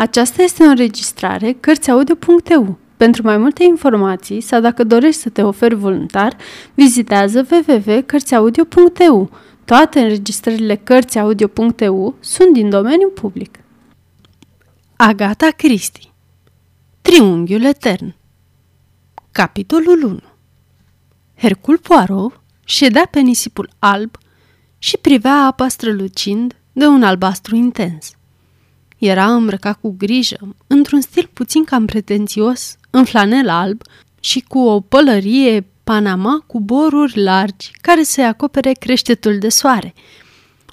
Aceasta este o înregistrare Cărțiaudio.eu. Pentru mai multe informații sau dacă dorești să te oferi voluntar, vizitează www.cărțiaudio.eu. Toate înregistrările Cărțiaudio.eu sunt din domeniu public. Agata Cristi Triunghiul Etern Capitolul 1 Hercul Poirot ședea pe nisipul alb și privea apa strălucind de un albastru intens. Era îmbrăcat cu grijă, într-un stil puțin cam pretențios, în flanel alb și cu o pălărie panama cu boruri largi care să acopere creștetul de soare.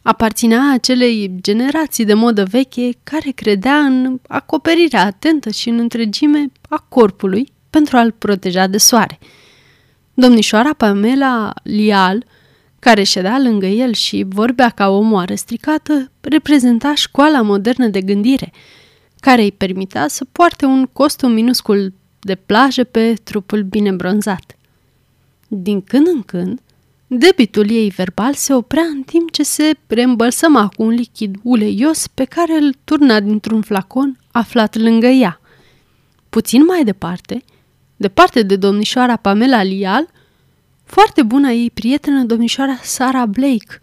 Aparținea acelei generații de modă veche care credea în acoperirea atentă și în întregime a corpului pentru a-l proteja de soare. Domnișoara Pamela Lial – care ședea lângă el și vorbea ca o moară stricată, reprezenta școala modernă de gândire, care îi permitea să poarte un costum minuscul de plajă pe trupul bine bronzat. Din când în când, debitul ei verbal se oprea în timp ce se preîmbălsăma cu un lichid uleios pe care îl turna dintr-un flacon aflat lângă ea. Puțin mai departe, departe de domnișoara Pamela Lial, foarte bună ei prietenă, domnișoara Sara Blake,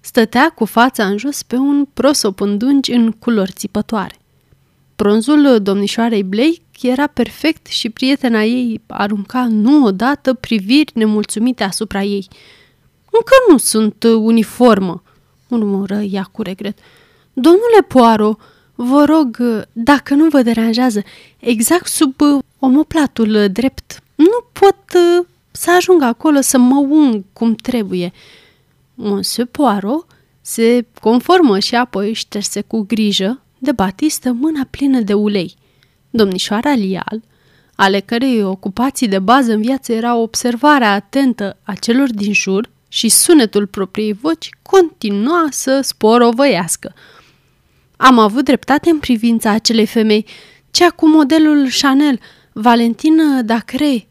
stătea cu fața în jos pe un prosop îndungi în culori țipătoare. Bronzul domnișoarei Blake era perfect și prietena ei arunca nu odată priviri nemulțumite asupra ei. Încă nu sunt uniformă, murmură ea cu regret. Domnule Poaro, vă rog, dacă nu vă deranjează, exact sub omoplatul drept. Nu pot să ajung acolo să mă ung cum trebuie. Monsieur Poirot se conformă și apoi șterse cu grijă de batistă mâna plină de ulei. Domnișoara Lial, ale cărei ocupații de bază în viață era observarea atentă a celor din jur și sunetul propriei voci, continua să sporovăiască. Am avut dreptate în privința acelei femei, cea cu modelul Chanel, Valentin Dacre,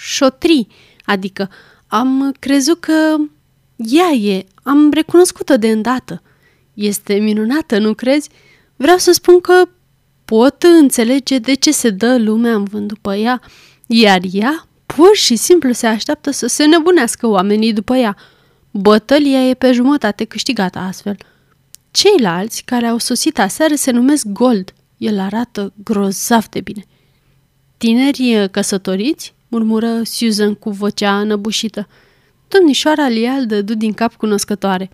șotri, adică am crezut că ea e, am recunoscut-o de îndată. Este minunată, nu crezi? Vreau să spun că pot înțelege de ce se dă lumea în vânt după ea, iar ea pur și simplu se așteaptă să se nebunească oamenii după ea. Bătălia e pe jumătate câștigată astfel. Ceilalți care au sosit aseară se numesc Gold. El arată grozav de bine. Tineri căsătoriți? Murmură Susan cu vocea înăbușită. Domnișoara Lial dădu din cap cunoscătoare.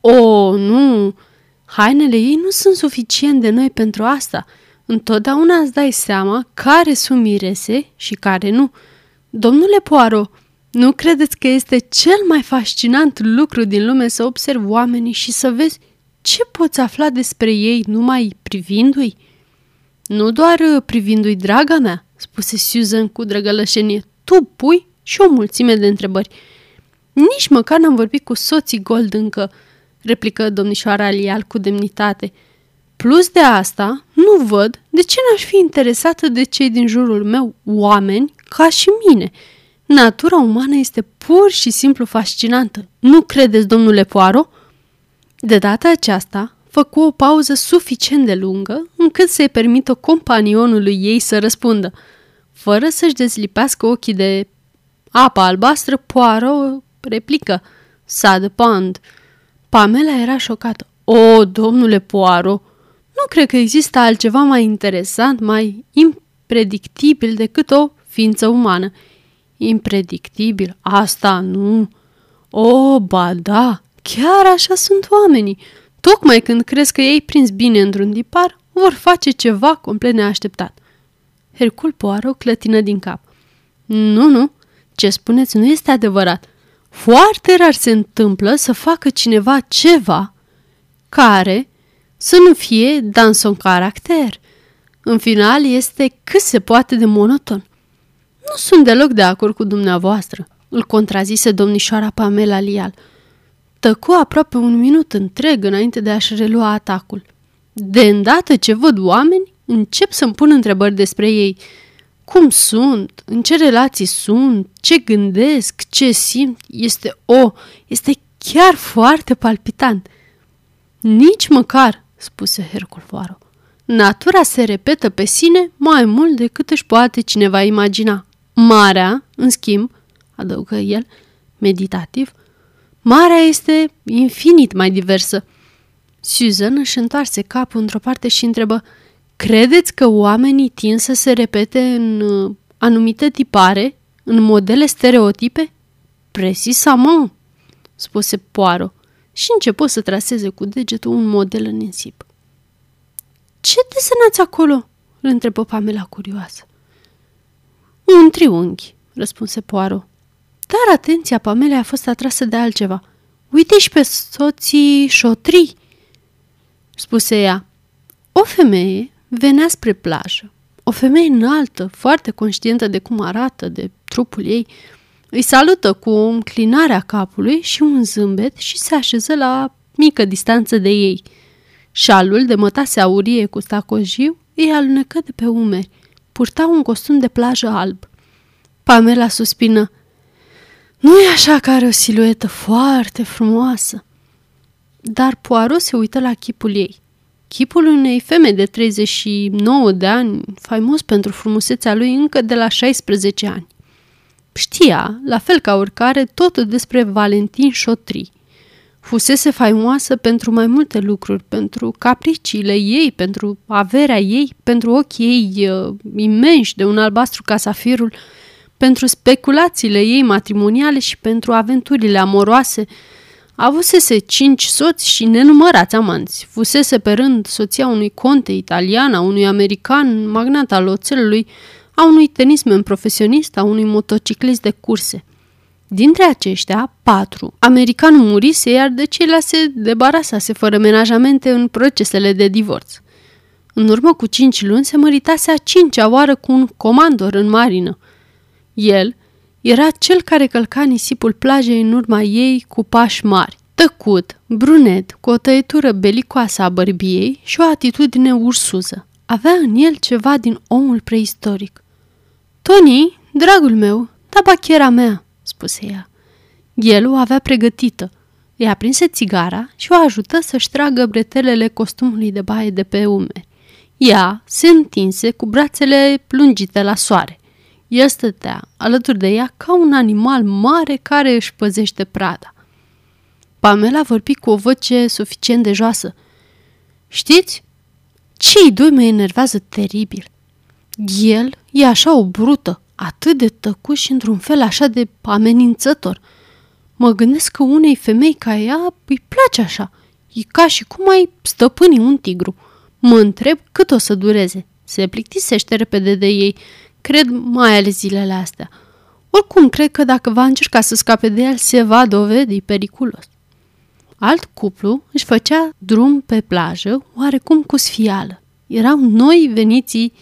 O, nu! Hainele ei nu sunt suficient de noi pentru asta. Întotdeauna îți dai seama care sunt mirese și care nu. Domnule Poaro, nu credeți că este cel mai fascinant lucru din lume să observi oamenii și să vezi ce poți afla despre ei numai privindu-i? Nu doar privindu-i, draga mea, spuse Susan cu drăgălășenie. Tu pui și o mulțime de întrebări. Nici măcar n-am vorbit cu soții Gold încă, replică domnișoara Alial cu demnitate. Plus de asta, nu văd de ce n-aș fi interesată de cei din jurul meu, oameni ca și mine. Natura umană este pur și simplu fascinantă. Nu credeți, domnule Poaro? De data aceasta, făcu o pauză suficient de lungă încât să-i permită companionului ei să răspundă. Fără să-și dezlipească ochii de apa albastră, Poirot replică. Sad pond. Pamela era șocată. O, domnule Poirot, nu cred că există altceva mai interesant, mai impredictibil decât o ființă umană. Impredictibil? Asta nu. O, ba da, chiar așa sunt oamenii. Tocmai când crezi că ei prins bine într-un dipar, vor face ceva complet neașteptat. Hercul Poirot clătină din cap. Nu, nu, ce spuneți nu este adevărat. Foarte rar se întâmplă să facă cineva ceva care să nu fie dans son caracter. În final este cât se poate de monoton. Nu sunt deloc de acord cu dumneavoastră, îl contrazise domnișoara Pamela Lial. Tăcu aproape un minut întreg înainte de a-și relua atacul. De îndată ce văd oameni, încep să-mi pun întrebări despre ei. Cum sunt? În ce relații sunt? Ce gândesc? Ce simt? Este o, este chiar foarte palpitant. Nici măcar, spuse Hercul Poirot. Natura se repetă pe sine mai mult decât își poate cineva imagina. Marea, în schimb, adăugă el, meditativ, marea este infinit mai diversă. Susan își întoarse capul într-o parte și întrebă, credeți că oamenii tind să se repete în uh, anumite tipare, în modele stereotipe? Precisament, spuse Poaro și început să traseze cu degetul un model în nisip. Ce desenați acolo?" îl întrebă Pamela curioasă. Un triunghi, răspunse Poaro. Dar atenția Pamelei a fost atrasă de altceva. Uite și pe soții șotri, spuse ea. O femeie venea spre plajă. O femeie înaltă, foarte conștientă de cum arată, de trupul ei, îi salută cu o înclinare a capului și un zâmbet și se așeză la mică distanță de ei. Șalul de mătase aurie cu stacojiu îi alunecă de pe umeri. Purta un costum de plajă alb. Pamela suspină. Nu e așa că are o siluetă foarte frumoasă. Dar Poirot se uită la chipul ei. Chipul unei femei de 39 de ani, faimos pentru frumusețea lui încă de la 16 ani. Știa, la fel ca oricare, totul despre Valentin Șotri. Fusese faimoasă pentru mai multe lucruri, pentru capriciile ei, pentru averea ei, pentru ochii ei uh, imensi de un albastru ca safirul, pentru speculațiile ei matrimoniale și pentru aventurile amoroase. Avusese cinci soți și nenumărați amanți. Fusese pe rând soția unui conte italian, a unui american, magnat al oțelului, a unui tenismen profesionist, a unui motociclist de curse. Dintre aceștia, patru, americanul murise, iar de ceilalți se debarasase fără menajamente în procesele de divorț. În urmă cu cinci luni se măritase a cincea oară cu un comandor în marină. El era cel care călca nisipul plajei în urma ei cu pași mari, tăcut, brunet, cu o tăietură belicoasă a bărbiei și o atitudine ursuză. Avea în el ceva din omul preistoric. Tony, dragul meu, tabachiera mea, spuse ea. El o avea pregătită. Îi aprinse țigara și o ajută să-și tragă bretelele costumului de baie de pe umeri. Ea se întinse cu brațele plungite la soare. El stătea alături de ea ca un animal mare care își păzește prada. Pamela vorbi cu o voce suficient de joasă. Știți? Cei doi mă enervează teribil. El e așa o brută, atât de tăcut și într-un fel așa de amenințător. Mă gândesc că unei femei ca ea îi place așa. E ca și cum ai stăpâni un tigru. Mă întreb cât o să dureze. Se plictisește repede de ei, cred mai ales zilele astea. Oricum, cred că dacă va încerca să scape de el, se va dovedi periculos. Alt cuplu își făcea drum pe plajă, oarecum cu sfială. Erau noi veniții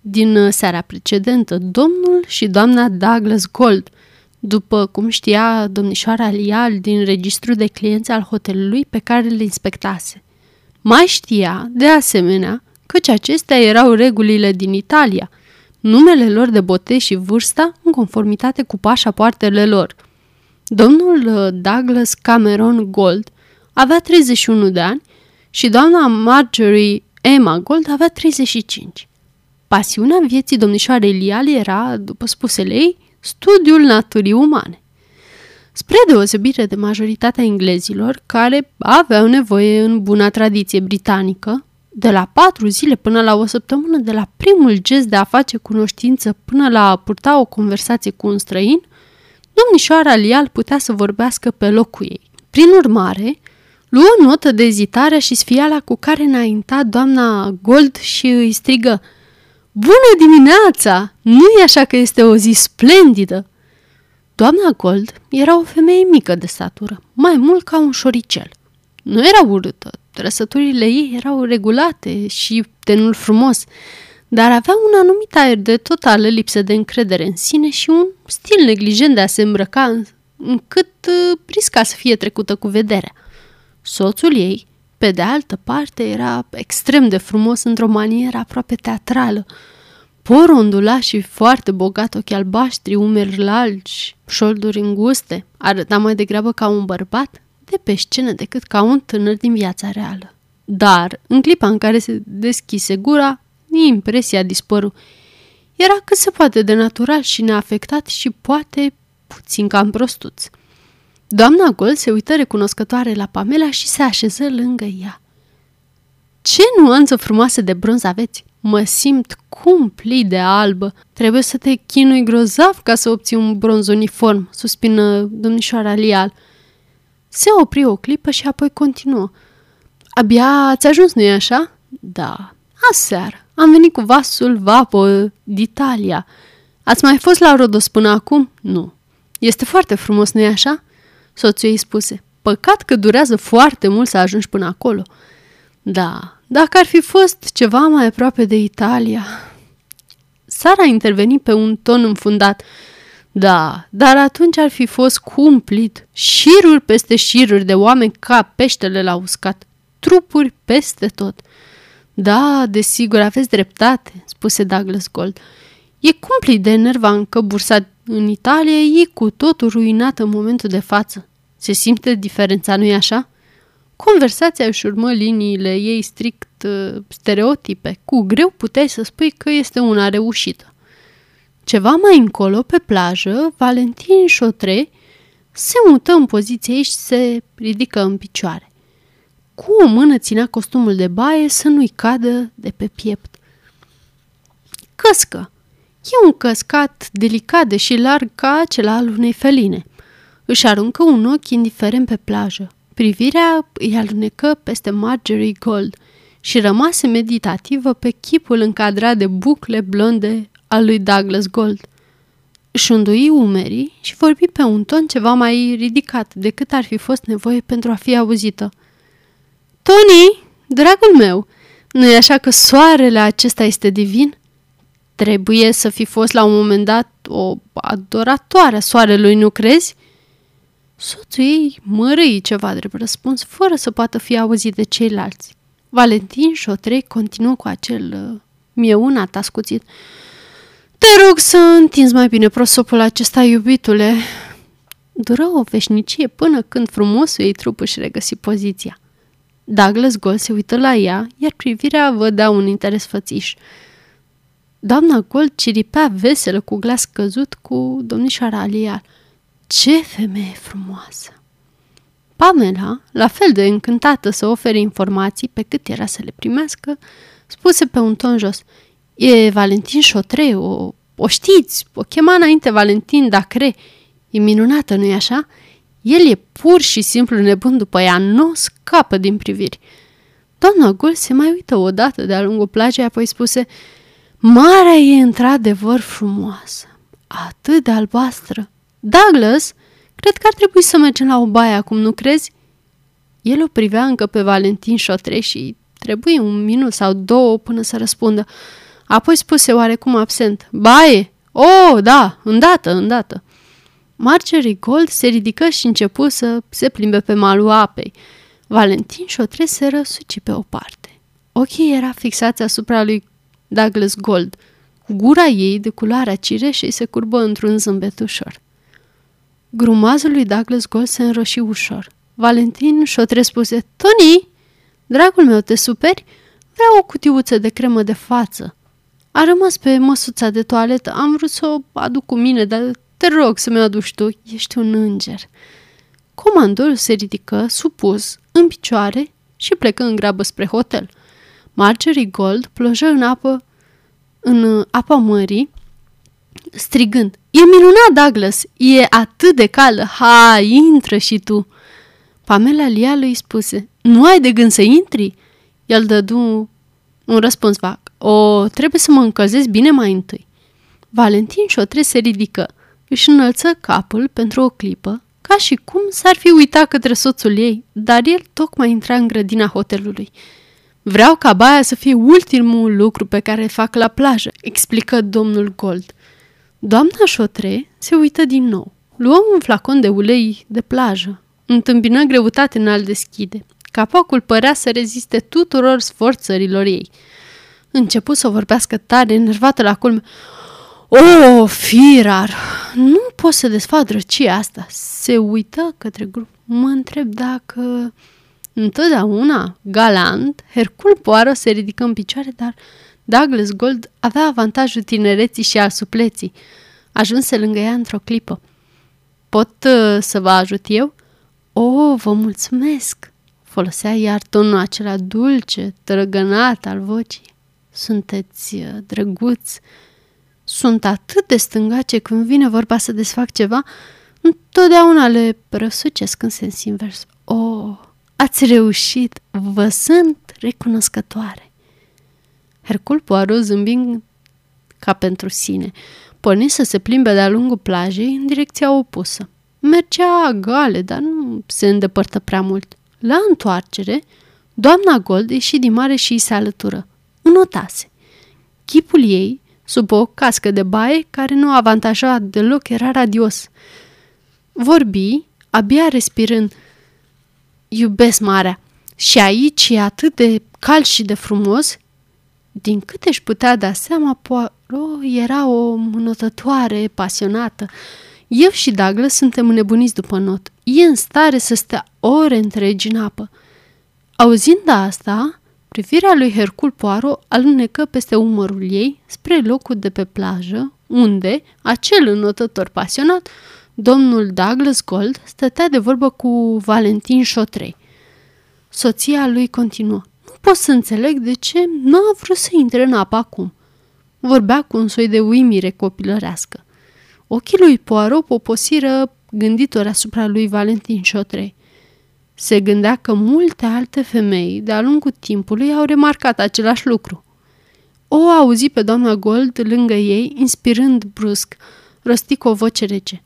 din uh, seara precedentă, domnul și doamna Douglas Gold, după cum știa domnișoara Lial din registru de clienți al hotelului pe care îl inspectase. Mai știa, de asemenea, căci acestea erau regulile din Italia, numele lor de botez și vârsta în conformitate cu pașapoartele lor. Domnul uh, Douglas Cameron Gold avea 31 de ani și doamna Marjorie Emma Gold avea 35. Pasiunea vieții domnișoarei Liali era, după spusele ei, studiul naturii umane. Spre deosebire de majoritatea englezilor, care aveau nevoie în buna tradiție britanică, de la patru zile până la o săptămână, de la primul gest de a face cunoștință până la a purta o conversație cu un străin, domnișoara Lial putea să vorbească pe locul ei. Prin urmare, luă notă de ezitarea și sfiala cu care înainta doamna Gold și îi strigă – Bună dimineața! Nu e așa că este o zi splendidă? Doamna Gold era o femeie mică de statură, mai mult ca un șoricel. Nu era urâtă, trăsăturile ei erau regulate și tenul frumos, dar avea un anumit aer de totală lipsă de încredere în sine și un stil neglijent de a se îmbrăca încât uh, risca să fie trecută cu vederea. Soțul ei pe de altă parte, era extrem de frumos într-o manieră aproape teatrală. Por ondula și foarte bogat, ochi albaștri, umeri largi, șolduri înguste, arăta mai degrabă ca un bărbat de pe scenă decât ca un tânăr din viața reală. Dar, în clipa în care se deschise gura, impresia dispăru. Era cât se poate de natural și neafectat și poate puțin cam prostuț. Doamna Gol se uită recunoscătoare la Pamela și se așeză lângă ea. Ce nuanță frumoasă de bronz aveți! Mă simt cumplit de albă. Trebuie să te chinui grozav ca să obții un bronz uniform, suspină domnișoara Lial. Se opri o clipă și apoi continuă. Abia ați ajuns, nu-i așa? Da, aseară. Am venit cu vasul Vapo d'Italia. Ați mai fost la Rodos până acum? Nu. Este foarte frumos, nu-i așa? Soțul ei spuse. Păcat că durează foarte mult să ajungi până acolo. Da, dacă ar fi fost ceva mai aproape de Italia... Sara a intervenit pe un ton înfundat. Da, dar atunci ar fi fost cumplit. Șiruri peste șiruri de oameni ca peștele la uscat. Trupuri peste tot. Da, desigur, aveți dreptate, spuse Douglas Gold. E cumplit de enervant că bursa în Italia e cu totul ruinată în momentul de față. Se simte diferența, nu-i așa? Conversația își urmă liniile ei strict uh, stereotipe. Cu greu puteai să spui că este una reușită. Ceva mai încolo, pe plajă, Valentin Șotre se mută în poziție și se ridică în picioare. Cu o mână ținea costumul de baie să nu-i cadă de pe piept. Căscă. E un căscat delicat și larg ca acela al unei feline. Își aruncă un ochi indiferent pe plajă. Privirea îi alunecă peste Marjorie Gold și rămase meditativă pe chipul încadrat de bucle blonde al lui Douglas Gold. Își undui umerii și vorbi pe un ton ceva mai ridicat decât ar fi fost nevoie pentru a fi auzită. Tony, dragul meu, nu e așa că soarele acesta este divin? Trebuie să fi fost la un moment dat o adoratoare a soarelui, nu crezi? Soțul ei mărâi ceva drept răspuns, fără să poată fi auzit de ceilalți. Valentin Șotrei continuă cu acel uh, mieunat ascuțit. Te rog să întinzi mai bine prosopul acesta, iubitule. Dură o veșnicie până când frumosul ei trup își regăsi poziția. Douglas Gold se uită la ea, iar privirea vădea un interes fățiș. Doamna Gold ciripea veselă cu glas căzut cu domnișoara Alial. Ce femeie frumoasă! Pamela, la fel de încântată să ofere informații pe cât era să le primească, spuse pe un ton jos. E Valentin Șotre, o, o știți, o chema înainte Valentin Dacre. E minunată, nu-i așa? El e pur și simplu nebun după ea, nu scapă din priviri. Doamna Gul se mai uită odată de-a lungul plajei, apoi spuse Marea e într-adevăr frumoasă, atât de albastră. Douglas, cred că ar trebui să mergem la o baie acum, nu crezi? El o privea încă pe Valentin Șotre și trebuie un minut sau două până să răspundă. Apoi spuse oarecum absent, Baie! Oh, da, îndată, îndată. Marjorie Gold se ridică și începu să se plimbe pe malul apei. Valentin Șotre se răsuci pe o parte. Ochii era fixați asupra lui Douglas Gold. Gura ei, de culoarea cireșei, se curbă într-un zâmbet ușor. Grumazul lui Douglas Gold se înroși ușor. Valentin Șotre spuse, Tony, dragul meu, te superi? Vreau o cutiuță de cremă de față. A rămas pe măsuța de toaletă. Am vrut să o aduc cu mine, dar te rog să mi-o aduci tu. Ești un înger. Comandorul se ridică, supus, în picioare și plecă în grabă spre hotel. Marjorie Gold plojă în apă, în apa mării, strigând, E minunat, Douglas! E atât de caldă! Ha, intră și tu!" Pamela Lia îi spuse, Nu ai de gând să intri?" El dădu un răspuns vag. O, trebuie să mă încălzesc bine mai întâi. Valentin Șotre se ridică, își înălță capul pentru o clipă, ca și cum s-ar fi uitat către soțul ei, dar el tocmai intra în grădina hotelului. Vreau ca baia să fie ultimul lucru pe care îl fac la plajă, explică domnul Gold. Doamna Șotre se uită din nou. Luă un flacon de ulei de plajă. Întâmpină greutate în al deschide. Capacul părea să reziste tuturor sforțărilor ei. Începu să vorbească tare, enervată la culme. O, firar! Nu pot să desfac drăcia asta. Se uită către grup. Mă întreb dacă... Întotdeauna, galant, Hercul Poirot se ridică în picioare, dar Douglas Gold avea avantajul tinereții și al supleții. Ajunse lângă ea într-o clipă. Pot uh, să vă ajut eu?" O, oh, vă mulțumesc!" Folosea iar tonul acela dulce, trăgănat al vocii. Sunteți uh, drăguți. Sunt atât de stângace când vine vorba să desfac ceva, întotdeauna le răsucesc în sens invers. Oh, ați reușit, vă sunt recunoscătoare. Hercul Poirot zâmbind ca pentru sine, porni să se plimbe de-a lungul plajei în direcția opusă. Mergea gale, dar nu se îndepărtă prea mult. La întoarcere, doamna Gold ieși din mare și îi se alătură. Înotase. Chipul ei, sub o cască de baie care nu avantaja deloc, era radios. Vorbi, abia respirând. Iubesc marea. Și aici e atât de cald și de frumos. Din câte își putea da seama, Poirot era o înotătoare pasionată. Eu și Douglas suntem înnebuniți după not. E în stare să stea ore întregi în apă. Auzind asta, privirea lui Hercul Poirot alunecă peste umărul ei spre locul de pe plajă, unde acel înotător pasionat, domnul Douglas Gold, stătea de vorbă cu Valentin Șotrei. Soția lui continuă. Nu pot să înțeleg de ce nu a vrut să intre în apă acum. Vorbea cu un soi de uimire copilărească. Ochii lui Poirot poposiră gânditori asupra lui Valentin Șotrei. Se gândea că multe alte femei de-a lungul timpului au remarcat același lucru. O auzi pe doamna Gold lângă ei, inspirând brusc, rosti cu o voce rece.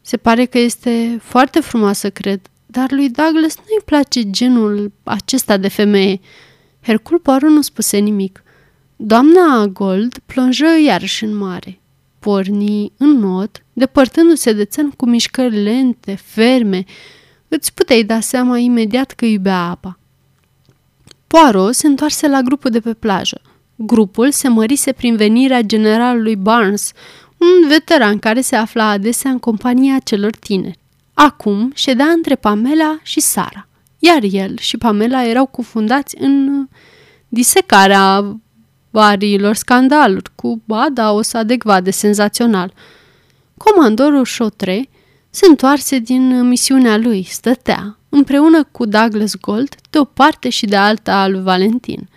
Se pare că este foarte frumoasă, cred, dar lui Douglas nu-i place genul acesta de femeie. Hercul Poirot nu spuse nimic. Doamna Gold plonjă iarăși în mare porni în not, depărtându-se de țăn cu mișcări lente, ferme, îți puteai da seama imediat că iubea apa. Poirot se întoarse la grupul de pe plajă. Grupul se mărise prin venirea generalului Barnes, un veteran care se afla adesea în compania celor tineri. Acum ședea între Pamela și Sara, iar el și Pamela erau cufundați în disecarea variilor scandaluri, cu adaos adecvat de senzațional. Comandorul Șotre se întoarse din misiunea lui, stătea, împreună cu Douglas Gold, de o parte și de alta al lui Valentin.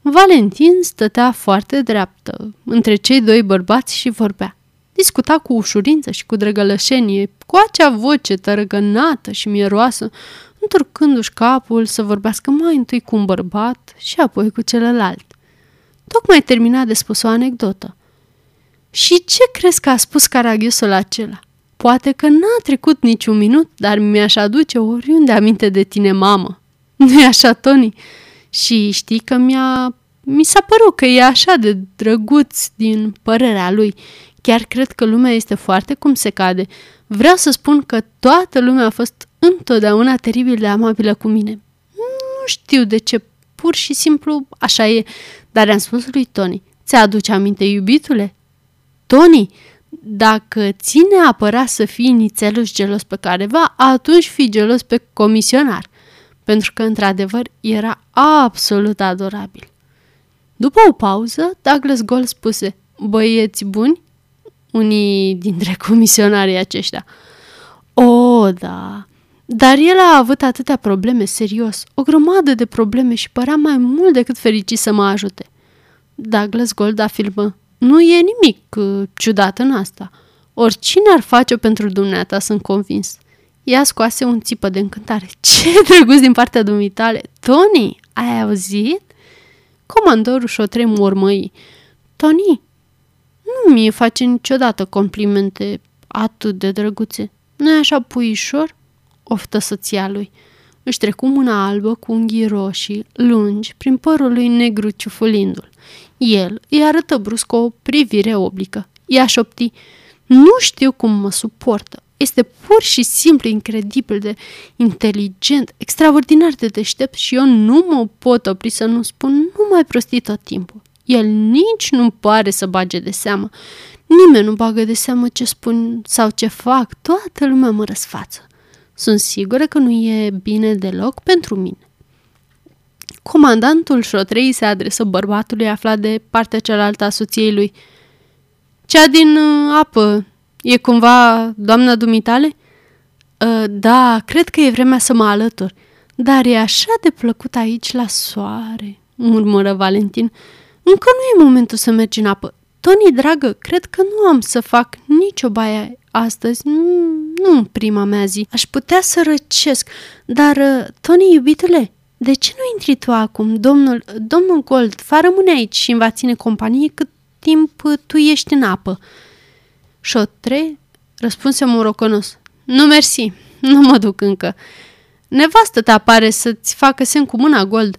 Valentin stătea foarte dreaptă, între cei doi bărbați și vorbea. Discuta cu ușurință și cu drăgălășenie, cu acea voce tărăgănată și mieroasă, întorcându-și capul să vorbească mai întâi cu un bărbat și apoi cu celălalt. Tocmai termina de spus o anecdotă. Și ce crezi că a spus caragiosul acela? Poate că n-a trecut niciun minut, dar mi-aș aduce oriunde aminte de tine, mamă. nu e așa, Tony? Și știi că mi-a... Mi s-a părut că e așa de drăguț din părerea lui. Chiar cred că lumea este foarte cum se cade. Vreau să spun că toată lumea a fost întotdeauna teribil de amabilă cu mine. Nu știu de ce, pur și simplu așa e. Dar i-am spus lui Tony, ți-aduce aminte, iubitule? Tony, dacă ține apăra să fii nițelul gelos pe careva, atunci fi gelos pe comisionar, pentru că, într-adevăr, era absolut adorabil. După o pauză, Douglas Gold spuse, băieți buni? Unii dintre comisionarii aceștia. O, da, dar el a avut atâtea probleme, serios, o grămadă de probleme și părea mai mult decât fericit să mă ajute. Douglas Gold afirmă, nu e nimic uh, ciudat în asta. Oricine ar face-o pentru dumneata, sunt convins. Ea scoase un țipă de încântare. Ce drăguț din partea dumitale! Tony, ai auzit? Comandorul șotrei mormăi. Tony, nu mi-e face niciodată complimente atât de drăguțe. nu e așa puișor? oftă soția lui. Își trecu mâna albă cu unghii roșii, lungi, prin părul lui negru ciufulindu-l. El îi arătă brusc o privire oblică. Ea șopti, nu știu cum mă suportă. Este pur și simplu incredibil de inteligent, extraordinar de deștept și eu nu mă pot opri să nu spun numai prostii tot timpul. El nici nu pare să bage de seamă. Nimeni nu bagă de seamă ce spun sau ce fac, toată lumea mă răsfață. Sunt sigură că nu e bine deloc pentru mine. Comandantul șotrei se adresă bărbatului aflat de partea cealaltă a soției lui. Cea din uh, apă e cumva doamna dumitale? Uh, da, cred că e vremea să mă alătur. Dar e așa de plăcut aici la soare, murmură Valentin. Încă nu e momentul să mergi în apă. Toni, dragă, cred că nu am să fac nicio baie astăzi, nu, nu în prima mea zi. Aș putea să răcesc, dar, uh, Toni, iubitule, de ce nu intri tu acum? Domnul, domnul Gold va rămâne aici și îmi va ține companie cât timp tu ești în apă. Șotre, răspunse morocănos. Nu mersi, nu mă duc încă. Nevastă ta pare să-ți facă semn cu mâna Gold.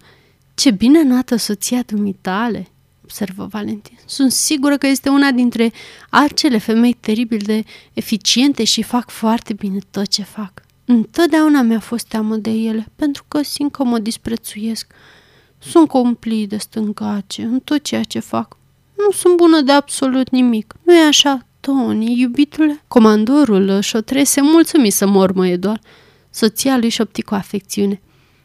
Ce bine nată soția dumitale, observă Valentin. Sunt sigură că este una dintre acele femei teribil de eficiente și fac foarte bine tot ce fac. Întotdeauna mi-a fost teamă de ele, pentru că simt că mă disprețuiesc. Sunt complit de stângace în tot ceea ce fac. Nu sunt bună de absolut nimic. Nu e așa, Tony, iubitule? Comandorul șotre se mulțumi să mormăie doar. Soția lui șopti cu afecțiune.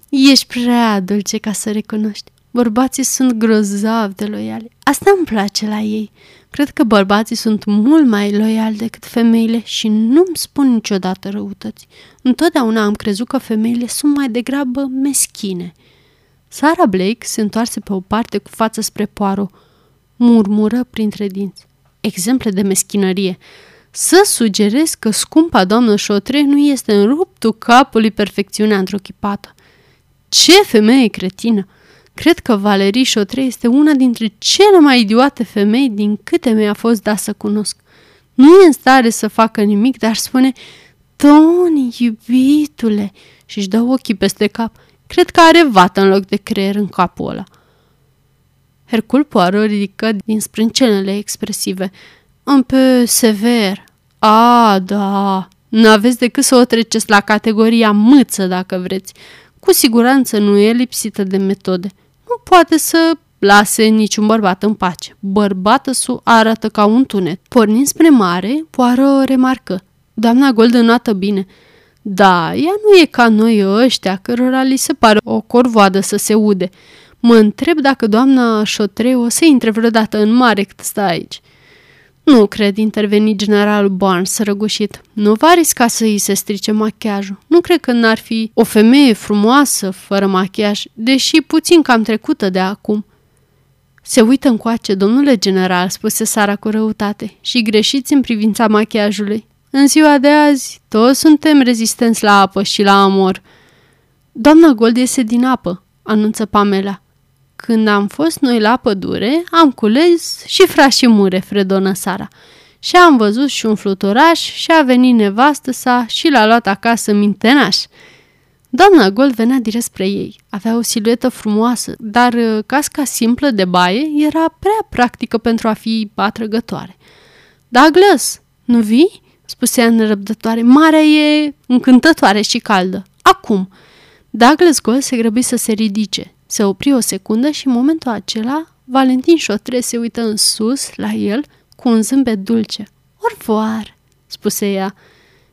Ești prea dulce ca să recunoști. Bărbații sunt grozav de loiali. Asta îmi place la ei. Cred că bărbații sunt mult mai loiali decât femeile și nu-mi spun niciodată răutăți. Întotdeauna am crezut că femeile sunt mai degrabă meschine. Sara Blake se întoarse pe o parte cu față spre Poaro. Murmură printre dinți. Exemple de meschinărie. Să sugerez că scumpa doamnă Șotre nu este în ruptul capului perfecțiunea într-o Ce femeie cretină! Cred că Valerie Șotre este una dintre cele mai idiote femei din câte mi-a fost dat să cunosc. Nu e în stare să facă nimic, dar spune Tony, iubitule, și își dă ochii peste cap. Cred că are vată în loc de creier în capul ăla. Hercul Poirot ridică din sprâncenele expresive. Un peu sever. A, da, nu aveți decât să o treceți la categoria mâță, dacă vreți. Cu siguranță nu e lipsită de metode nu poate să lase niciun bărbat în pace. Bărbatul arată ca un tunet. Pornind spre mare, poară remarcă. Doamna Golden noată bine. Da, ea nu e ca noi ăștia, cărora li se pare o corvoadă să se ude. Mă întreb dacă doamna Șotreu o să intre vreodată în mare cât stă aici. Nu cred, interveni generalul Barnes răgușit. Nu va risca să îi se strice machiajul. Nu cred că n-ar fi o femeie frumoasă fără machiaj, deși puțin cam trecută de acum. Se uită încoace, domnule general, spuse Sara cu răutate, și greșiți în privința machiajului. În ziua de azi, toți suntem rezistenți la apă și la amor. Doamna Gold iese din apă, anunță Pamela. Când am fost noi la pădure, am cules și frașii mure, fredonă Sara. Și am văzut și un fluturaș și a venit nevastă sa și l-a luat acasă mintenaș. Doamna Gold venea direct spre ei. Avea o siluetă frumoasă, dar uh, casca simplă de baie era prea practică pentru a fi atrăgătoare. Douglas, nu vii?" spuse ea nerăbdătoare. Marea e încântătoare și caldă. Acum!" Douglas Gold se grăbi să se ridice. Se opri o secundă și în momentul acela Valentin Șotre se uită în sus la el cu un zâmbet dulce. Orvoar, spuse ea.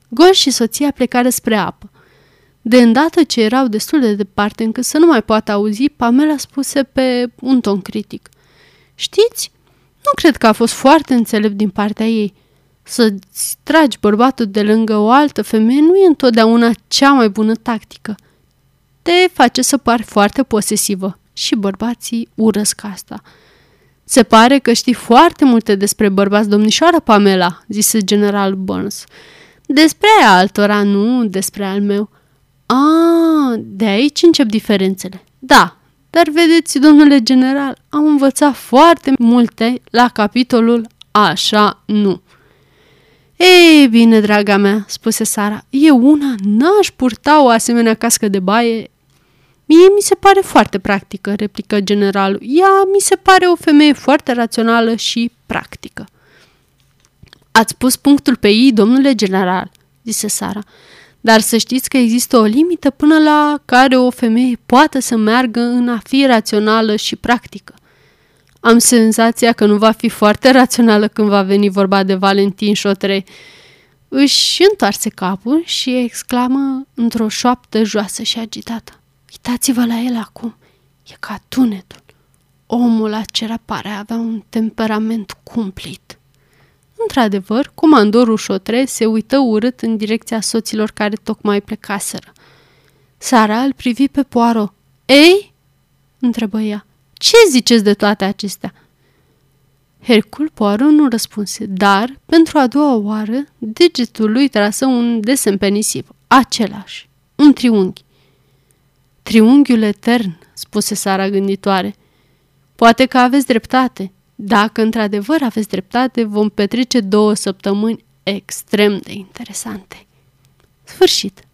Gol și soția plecară spre apă. De îndată ce erau destul de departe încât să nu mai poată auzi, Pamela spuse pe un ton critic. Știți, nu cred că a fost foarte înțelept din partea ei. Să-ți tragi bărbatul de lângă o altă femeie nu e întotdeauna cea mai bună tactică te face să pari foarte posesivă și bărbații urăsc asta. Se pare că știi foarte multe despre bărbați, domnișoară Pamela, zise general Burns. Despre altora, nu despre al meu. A, de aici încep diferențele. Da, dar vedeți, domnule general, am învățat foarte multe la capitolul Așa nu. Ei bine, draga mea, spuse Sara, eu una n-aș purta o asemenea cască de baie Mie mi se pare foarte practică, replică generalul. Ea mi se pare o femeie foarte rațională și practică. Ați pus punctul pe ei, domnule general, zise Sara. Dar să știți că există o limită până la care o femeie poate să meargă în a fi rațională și practică. Am senzația că nu va fi foarte rațională când va veni vorba de Valentin Șotre. Își întoarse capul și exclamă într-o șoaptă joasă și agitată. Uitați-vă la el acum, e ca tunetul. Omul acela pare avea un temperament cumplit. Într-adevăr, comandorul șotre se uită urât în direcția soților care tocmai plecaseră. Sara îl privi pe Poirot. Ei?" întrebă ea. Ce ziceți de toate acestea?" Hercul Poirot nu răspunse, dar, pentru a doua oară, degetul lui trasă un desen pe nisip, același, un triunghi. Triunghiul etern, spuse Sara gânditoare. Poate că aveți dreptate. Dacă într-adevăr aveți dreptate, vom petrece două săptămâni extrem de interesante. Sfârșit.